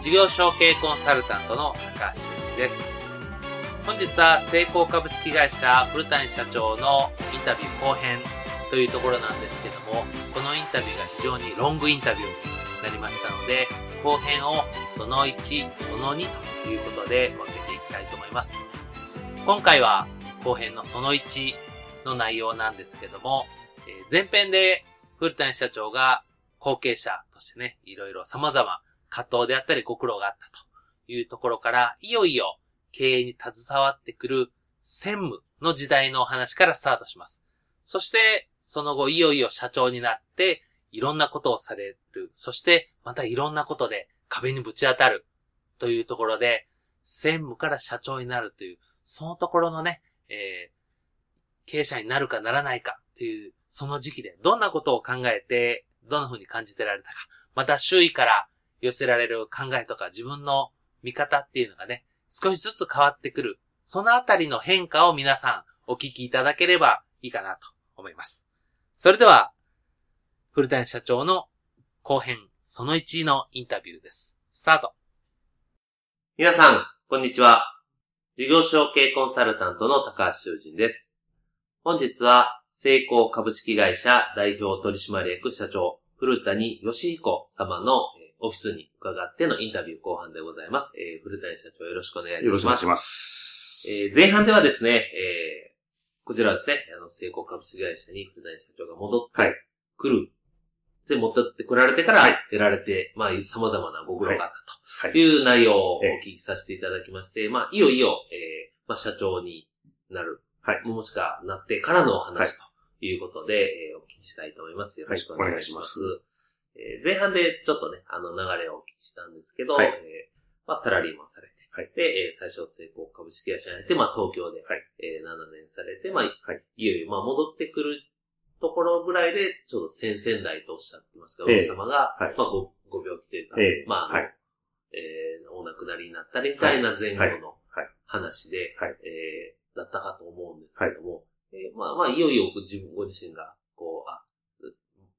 事業承継コンサルタントの高橋修人です。本日は成功株式会社古谷社長のインタビュー後編というところなんですけども、このインタビューが非常にロングインタビューになりましたので、後編をその1、その2ということで分けていきたいと思います。今回は後編のその1の内容なんですけども、前編で古谷社長が後継者としてね、いろいろ様々葛藤であったりご苦労があったというところから、いよいよ経営に携わってくる専務の時代のお話からスタートします。そして、その後いよいよ社長になって、いろんなことをされる。そして、またいろんなことで壁にぶち当たる。というところで、専務から社長になるという、そのところのね、えー、経営者になるかならないかという、その時期でどんなことを考えて、どんな風に感じてられたか。また周囲から寄せられる考えとか自分の見方っていうのがね、少しずつ変わってくる。そのあたりの変化を皆さんお聞きいただければいいかなと思います。それでは、古谷社長の後編その1のインタビューです。スタート。皆さん、こんにちは。事業承継コンサルタントの高橋修人です。本日は、成功株式会社代表取締役社長、古谷義彦様のオフィスに伺ってのインタビュー後半でございます。えー、古谷社長よろしくお願いします。よろしくお願いします。えー、前半ではですね、えー、こちらですね、あの、成功株式会社に古谷社長が戻ってくる。はい、で、持ってこられてから、出られて、はい、まあ、様々なご苦労があったという内容をお聞きさせていただきまして、まあ、いよいよ、えー、まあ、社長になる。はい。もしくはなってからのお話ということで、えー、お聞きしたいと思います。よろしくお願いします。はいえー、前半でちょっとね、あの流れをお聞きしたんですけど、はい、えー、まあ、サラリーマンされて、はい、で、えー、最初成功株式会社になって、まあ、東京で、はい、えー、7年されて、まあ、はい、いよいよ、まあ、戻ってくるところぐらいで、ちょうど先々代とおっしゃってますが、おじ様が、はい、まあご、ご病気というか、えー、まあ、はい、えー、お亡くなりになったりみたいな前後の話で、はい、えー、だったかと思うんですけども、はい、えー、まあ、まあ、いよいよ自分、ご自身が、こう、あ、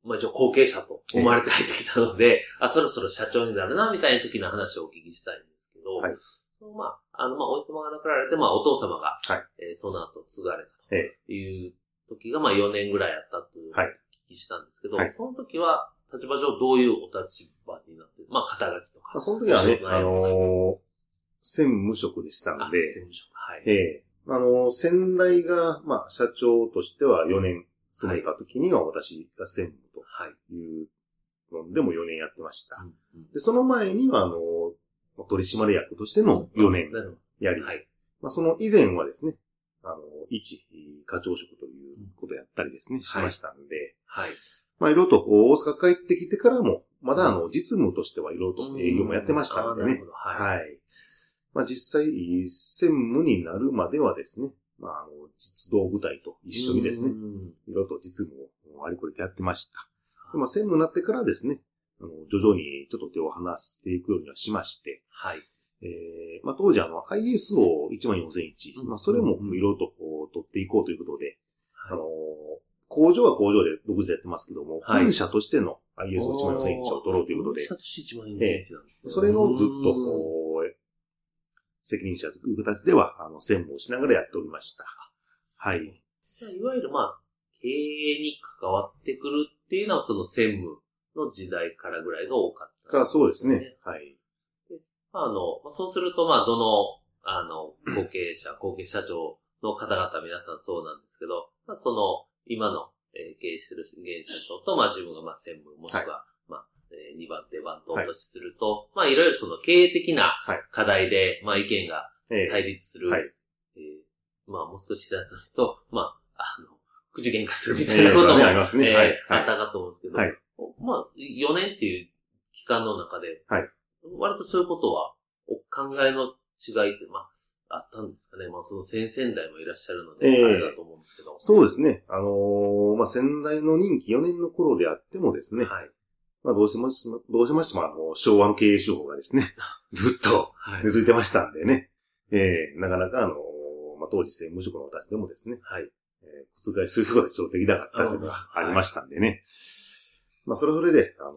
まあ一応後継者と思われて入ってきたので、あ、そろそろ社長になるな、みたいな時の話をお聞きしたいんですけど、はい、まあ、あの、まあ、おじ様が亡くなられて、まあ、お父様が、はい、えー、その後継がれたという時が、まあ、4年ぐらいあったというお聞きしたんですけど、はい、その時は、立場上どういうお立場になってまあ、肩書きとか。その時はね、あのー、専務職でしたので、専務職、はい。ええ。ー、あのー、先代が、まあ、社長としては4年勤めた時には私が専務とい。うのでも4年やってました。で、その前には、あの、取締役としての4年やり、まあ、その以前はですね、あの、一課長職ということをやったりですね、しましたんで、はい。まあ、いろいろと大阪帰ってきてからも、まだあの、実務としてはいろいろと営業もやってましたんでね、はい。まあ、実際、専務になるまではですね、まあ、あの、実動部隊と一緒にですね、いろいろと実務をありこりとやってました。でまあ、専務になってからですね、あの、徐々にちょっと手を離していくようにはしまして、はい。えー、まあ、当時あの、ISO14001、まあ、それもいろいろとこう取っていこうということで、はい、あの、工場は工場で独自でやってますけども、はい、本社としての ISO14001 を取ろうということで、本社として14001なんですね。それをずっとこう、責任者という形では、あの、専務をしながらやっておりました。はい。いわゆるまあ、経営に関わってくるっていうのはその専務の時代からぐらいが多かった、ね、からそうですね。はい。あの、そうすると、まあ、どの、あの、後継者、後継社長の方々皆さんそうなんですけど、まあ、その、今の、えー、経営してる現社長と、まあ自分がまあ専務、もしくは、はい、まあ、えー、2番手番頭とすると、はい、まあいろいろその経営的な課題で、まあ意見が対立する、はい、えー、まあもう少しだと、まあ、あの、口喧嘩するみたいなことも、ありますね。はい。あったかと思うんですけど、はい、まあ、4年っていう期間の中で、はい。割とそういうことは、考えの違いって、まあ、あったんですかね。まあ、その先々代もいらっしゃるので、えー、あれだと思うんですけど。そうですね。あのー、まあ、先代の任期4年の頃であってもですね。はい。まあ、どうしまし、どうしましても、あの、昭和の経営手法がですね、ずっと根付いてましたんでね。はい、ええー、なかなかあのー、まあ、当時政務職の私でもですね。はい。えー、覆することが超的だかったというのがありましたんでね。はい、まあ、それぞれで、あのー、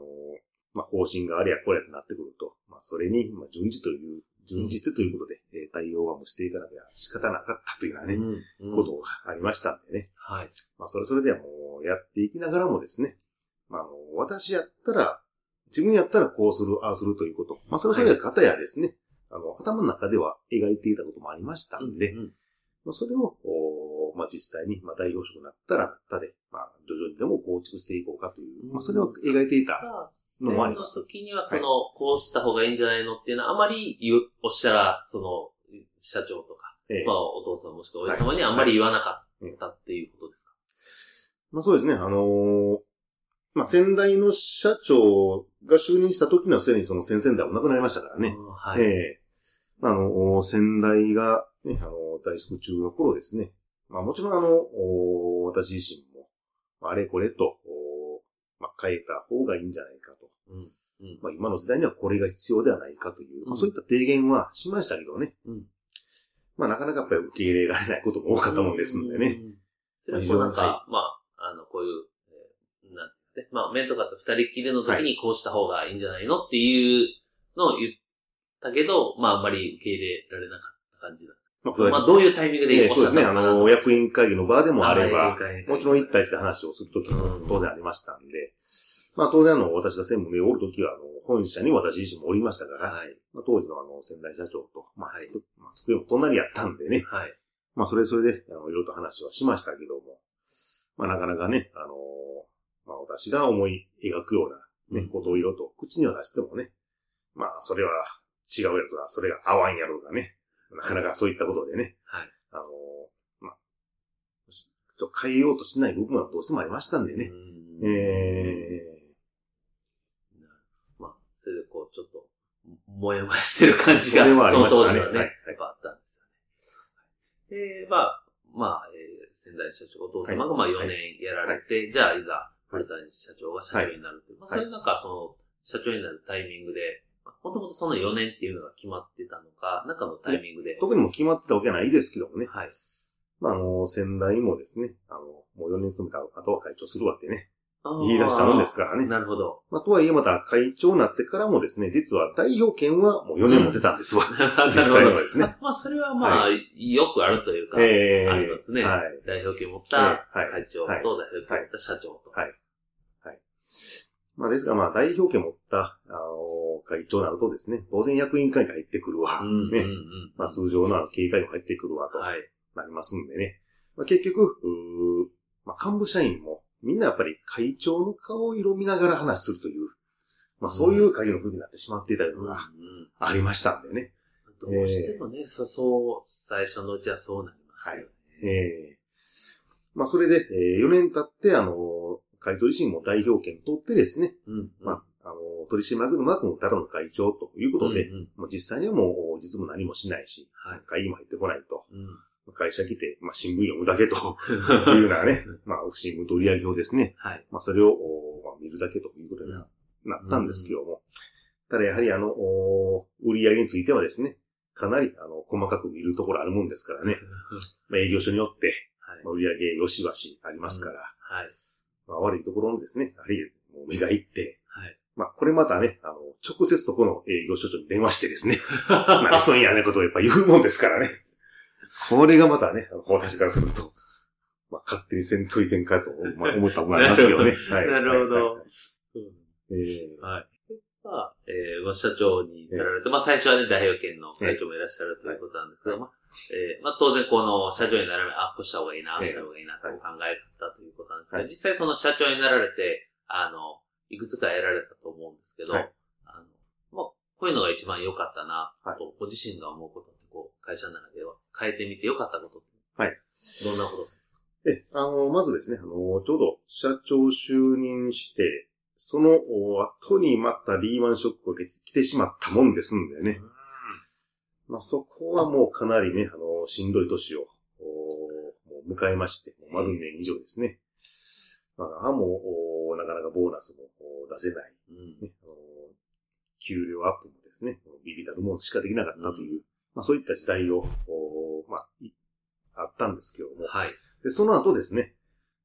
まあ、方針があれやこれやとなってくると、まあ、それに、まあ、順次という、順次してということで、えー、対応はもうしていかなきゃ仕方なかったというようなね、うんうん、ことがありましたんでね。はい。まあ、それそれでもうやっていきながらもですね、まあ、あの、私やったら、自分やったらこうする、ああするということ。まあ、それそれ方やですね、はい、あの、頭の中では描いていたこともありましたんで、うんうん、まあ、それを、まあ、実際に、まあ、代表職になったら、たで、まあ、徐々にでも構築していこうかという、まあ、それを描いていたのもあります。の時には、その、こうした方がいいんじゃないのっていうのは、あまり言う、おっしゃら、その、社長とか、ええ、まあ、お父さんもしくはおじ様にはあんまり言わなかったっていうことですか、まあ、そうですね。あのー、まあ、先代の社長が就任した時にはすでにその先々代も亡くなりましたからね。はい。ええー、あの、先代が、ね、あの、在職中の頃ですね。まあもちろんあの、私自身も、あれこれと、まあ変えた方がいいんじゃないかと。うんうん、まあ今の時代にはこれが必要ではないかという、うん、まあそういった提言はしましたけどね。うん、まあなかなかやっぱり受け入れられないことも多かったもんですのでね。それはなんか、まあ、あの、こういう、えー、なんて、まあ面とかと二人きりの時にこうした方がいいんじゃないのっていうのを言ったけど、まああんまり受け入れられなかった感じなんまあ、まあ、どういうタイミングでそうですね。あの、役員会議の場でもあれば、もちろん一対一で話をするときも当然ありましたんで、まあ当然あの、私が専務でおるときは、あの、本社に私自身もおりましたから、はい、まあ、当時のあの、先代社長と、まあ、はい、まあ、机も隣やったんでね、はい、まあそれそれで、あの、いろいろと話はしましたけども、まあなかなかね、あの、まあ私が思い描くようなね、ことをいろいろと口には出してもね、まあそれは違うやろとか、それが合わんやろうがね、なかなかそういったことでね、はい。あの、まあ、ちょっと変えようとしない部分はどうしてもありましたんでね。ええー、まあ、それでこう、ちょっと、もやもやしてる感じが、それはありましたね。その当時はね、はい、やっぱあったんですよね。で、まあ、まあ、えー、先代社長、お父様がまあ4年やられて、はいはい、じゃあいざ、古谷社長が社長になるという。まあ、それなんかその、社長になるタイミングで、もともとその4年っていうのが決まってたのか、中のタイミングで。特にも決まってたわけないですけどもね。はい。まあ、あの、先代もですね、あの、もう4年住めた後は会長するわってね。言い出したもんですからね。なるほど。まあ、とはいえまた会長になってからもですね、実は代表権はもう4年も出たんですわ。うん、実際はですね。まあ、それはまあ、はい、よくあるというか、えー、ありますね。はい。代表権を持った会長と代表権を持った社長と。はい。はい。まあ、ですがまあ、代表権を持った、あの、会長になるとですね、当然役員会に入ってくるわ。ね。まあ、通常の経営会も入ってくるわ、と。なりますんでね。まあ、結局、まあ、幹部社員も、みんなやっぱり会長の顔色を見ながら話するという、まあ、そういう会議の風になってしまっていたのがありましたんでね。どうしてもね、えー、そう、最初のうちはそうなりますよね。はい。ええー、まあ、それで、えー、4年経って、あの、会長自身も代表権取ってですね、うんうん、まあ、あの、取締役の中の太郎の会長ということで、うんうん、もう実際にはもう実務何もしないし、はい、会議も入ってこないと。うん。会社来て、まあ、新聞読むだけと いうようなね、まあ、新聞取り上げをですね、はい、まあ、それを、まあ、見るだけということになったんですけども、ただやはりあの、売り上げについてはですね、かなりあの細かく見るところあるもんですからね、まあ、営業所によって、はい、売り上げよしわしありますから、はい、まあ、悪いところのですね、やはり、もう目がいって、はい。まあ、これまたね、あの、直接そこの営業所長に電話してですね、何そうやねことをやっぱ言うもんですからね。これがまたね、私からすると、まあ、勝手にせんといてんかと、まあ、思ったもありますけどね。はい。なるほど。えー、はい。まあ、えー、社長になられて、えー、まあ最初はね、代表権の会長もいらっしゃるということなんですけど、まあ、えー、まあ当然この社長になられ、あ、こうした方がいいな、ああした方がいいな、と考えたということなんですけど、はい、実際その社長になられて、あの、いくつかやられたと思うんですけど、はい、あの、まあ、こういうのが一番良かったな、と、ご自身が思うことって、こう、会社の中では変えてみて良かったことって、はい。どんなことですか？え、あの、まずですね、あの、ちょうど社長就任して、その後にまたリーマンショックが来てしまったもんですんでね。まあ、そこはもうかなりね、あの、しんどい年を、もう迎えまして、丸2年以上ですね。まあ、もう、なかなかボーナスも出せない。ね、あの給料アップもですね、ビビたるものしかできなかったという、うん、まあそういった時代を、まあ、あったんですけども、はい。で、その後ですね、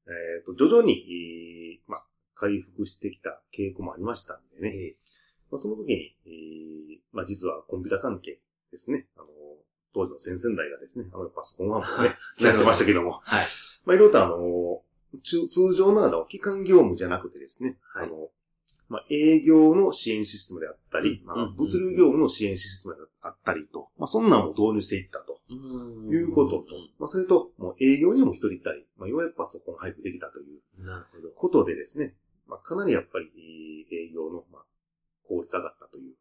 えっ、ー、と、徐々に、まあ、回復してきた傾向もありましたんでね、えー、まあ、その時に、えー、まあ実はコンピュータ関係ですね、あの、当時の先々代がですね、あのパソコンはもうね、やってましたけども、はい。まあいろいろとあの、通常のあの、機関業務じゃなくてですね、はい、あの、まあ、営業の支援システムであったり、まあ、物流業務の支援システムであったりと、まあ、そんなんも導入していったと。いうことと、まあ、それと、もう営業にも一人いたり、まあ、ようやくパソコン配布できたということでですね、まあ、かなりやっぱり営業の、まあ、効率上がったという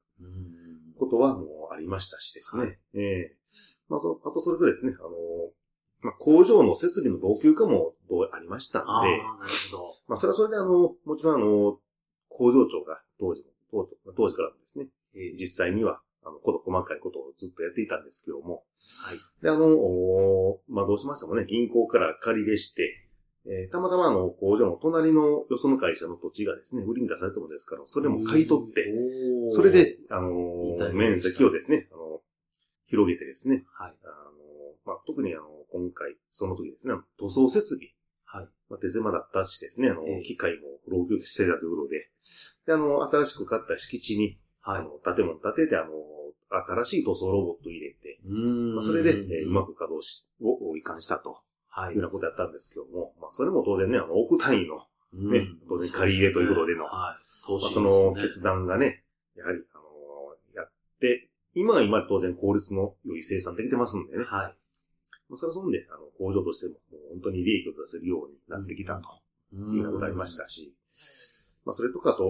ことはもうありましたしですね。はい、ええー、まあ、あとそれとですね、あの、まあ、工場の設備の老朽化もどうありましたんで、あなるほど。まあ、それはそれであの、もちろんあの、工場長が当時も、当時からもですね、えー、実際にはあの、こと細かいことをずっとやっていたんですけども。はい。で、あの、まあ、どうしましてもね、銀行から借り入れして、えー、たまたまあの、工場の隣のよその会社の土地がですね、売りに出されたものですから、それも買い取って、それで、あのー、面積をですね、あの、広げてですね、はい。あの、まあ、特にあの、今回、その時ですね、塗装設備。はい。まあ、手狭だったしですね、あの、機械も老朽してたということで、で、あの、新しく買った敷地に、はい。あの、建物建てて、あの、新しい塗装ロボットを入れて、まあ、それで、えー、うまく稼働し、を移管したと。はい。いうようなことやったんですけども、まあ、それも当然ね、あの、億単位の、ね、当然借り入れということでの、はい。その決断がね、やはり、あのー、やって、今は今で当然効率の良い生産できてますんでね。はい。まあ、それはそんで、あの、工場としても、もう本当に利益を出せるようになってきたと、いうようなことありましたし、まあ、それとかと、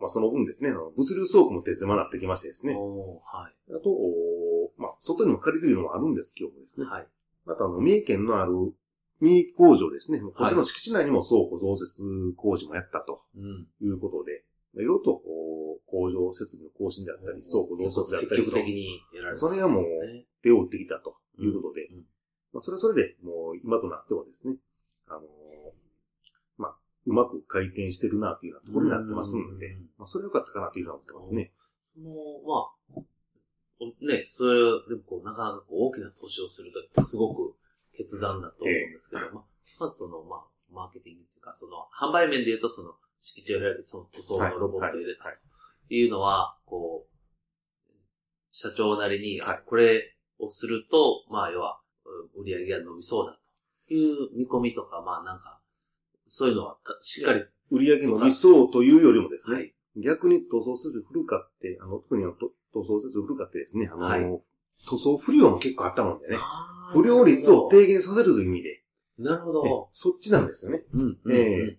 まあ、その分ですね、物流倉庫も手狭になってきましてですね。はい。あと、まあ、外にも借りるのもあるんですけどもですね。はい。また、あの、三重県のある三重工場ですね。こちらの敷地内にも倉庫増設工事もやったと。いうことで、いろいろと、工場設備の更新であったり、倉庫増設であったりと。積極的にやられそれがもう、手を打ってきたと。いうことで、まあ、それはそれで、もう今となってはですね、あのうまく回転してるなというようなところになってますので、まあ、それは良かったかなというふうに思ってますね。その、まあ、ね、それ、でもこう、なかなかこう大きな投資をするときすごく決断だと思うんですけど、えー、まあ、まずその、まあ、マーケティングっていうか、その、販売面で言うと、その、敷地を開いて、その塗装のロボットを入れたとい。うのは、こう、社長なりに、はい、これをすると、まあ、要は、売り上げが伸びそうだという見込みとか、まあ、なんか、そういうのは、しっかり。売り上げの理想というよりもですね、はい、逆に塗装する古かって、あの、特に塗装設備古かってですね、あの、はい、塗装不良も結構あったもんでね、不良率を低減させるという意味で、なるほど。そっちなんですよね。うん。ええ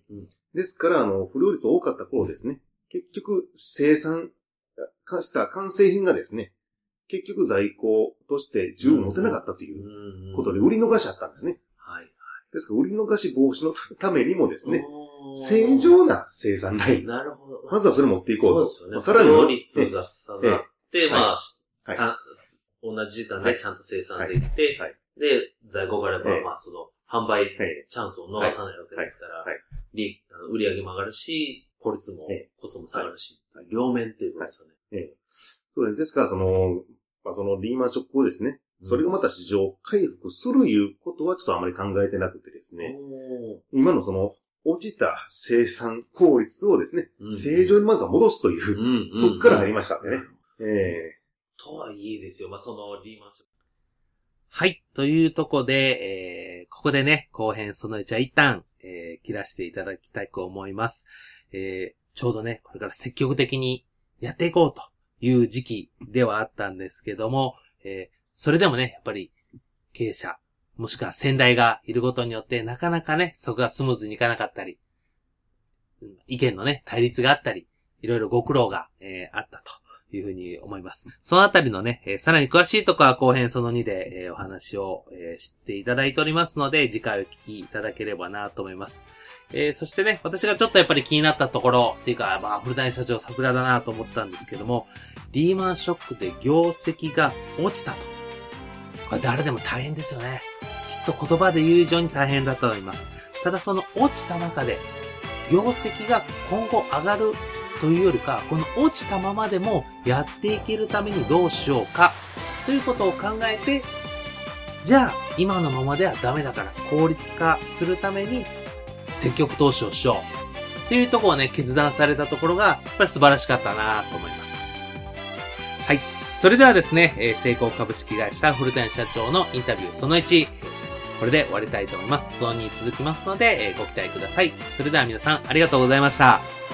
ですから、あの、不良率多かった頃ですね、結局、生産化した完成品がですね、結局在庫として十分持てなかったということで売り逃しちゃったんですね。ですから、売り逃し防止のためにもですね、正常な生産ライン。なるほど。まずはそれ持っていこうと。そうですよね。さらに。率が下がって、まあ、はい。同じ時間でちゃんと生産できて、で、在庫があれば、まあ、その、販売チャンスを逃さないわけですから、利売り上げも上がるし、効率も、コストも下がるし、両面っていうことですよね。そうですから、その、まあ、そのリーマンショックをですね、それがまた市場回復するいうことはちょっとあまり考えてなくてですね。今のその、落ちた生産効率をですね、うん、正常にまずは戻すという、うん、そっから入りましたんでね。ええー、とはいえですよ、まあ、そのリーマンショック。はい。というとこで、えー、ここでね、後編その1は一旦、えー、切らしていただきたいと思います。えー、ちょうどね、これから積極的にやっていこうという時期ではあったんですけども、えー、それでもね、やっぱり経営者、もしくは先代がいることによって、なかなかね、そこがスムーズにいかなかったり、意見のね、対立があったり、いろいろご苦労が、えー、あったというふうに思います。そのあたりのね、えー、さらに詳しいとこは後編その2で、えー、お話を、えー、知っていただいておりますので、次回お聞きいただければなと思います。えー、そしてね、私がちょっとやっぱり気になったところ、っていうか、まあ、フルタイン社長さすがだなと思ったんですけども、リーマンショックで業績が落ちたと。これ誰でも大変ですよね。きっと言葉で言う以上に大変だと思います。ただその落ちた中で、業績が今後上がるというよりか、この落ちたままでもやっていけるためにどうしようかということを考えて、じゃあ今のままではダメだから効率化するために積極投資をしようっていうところをね、決断されたところが、やっぱり素晴らしかったなと思います。はい。それではですね、え、成功株式会社古谷社長のインタビューその1、これで終わりたいと思います。その2続きますので、え、ご期待ください。それでは皆さんありがとうございました。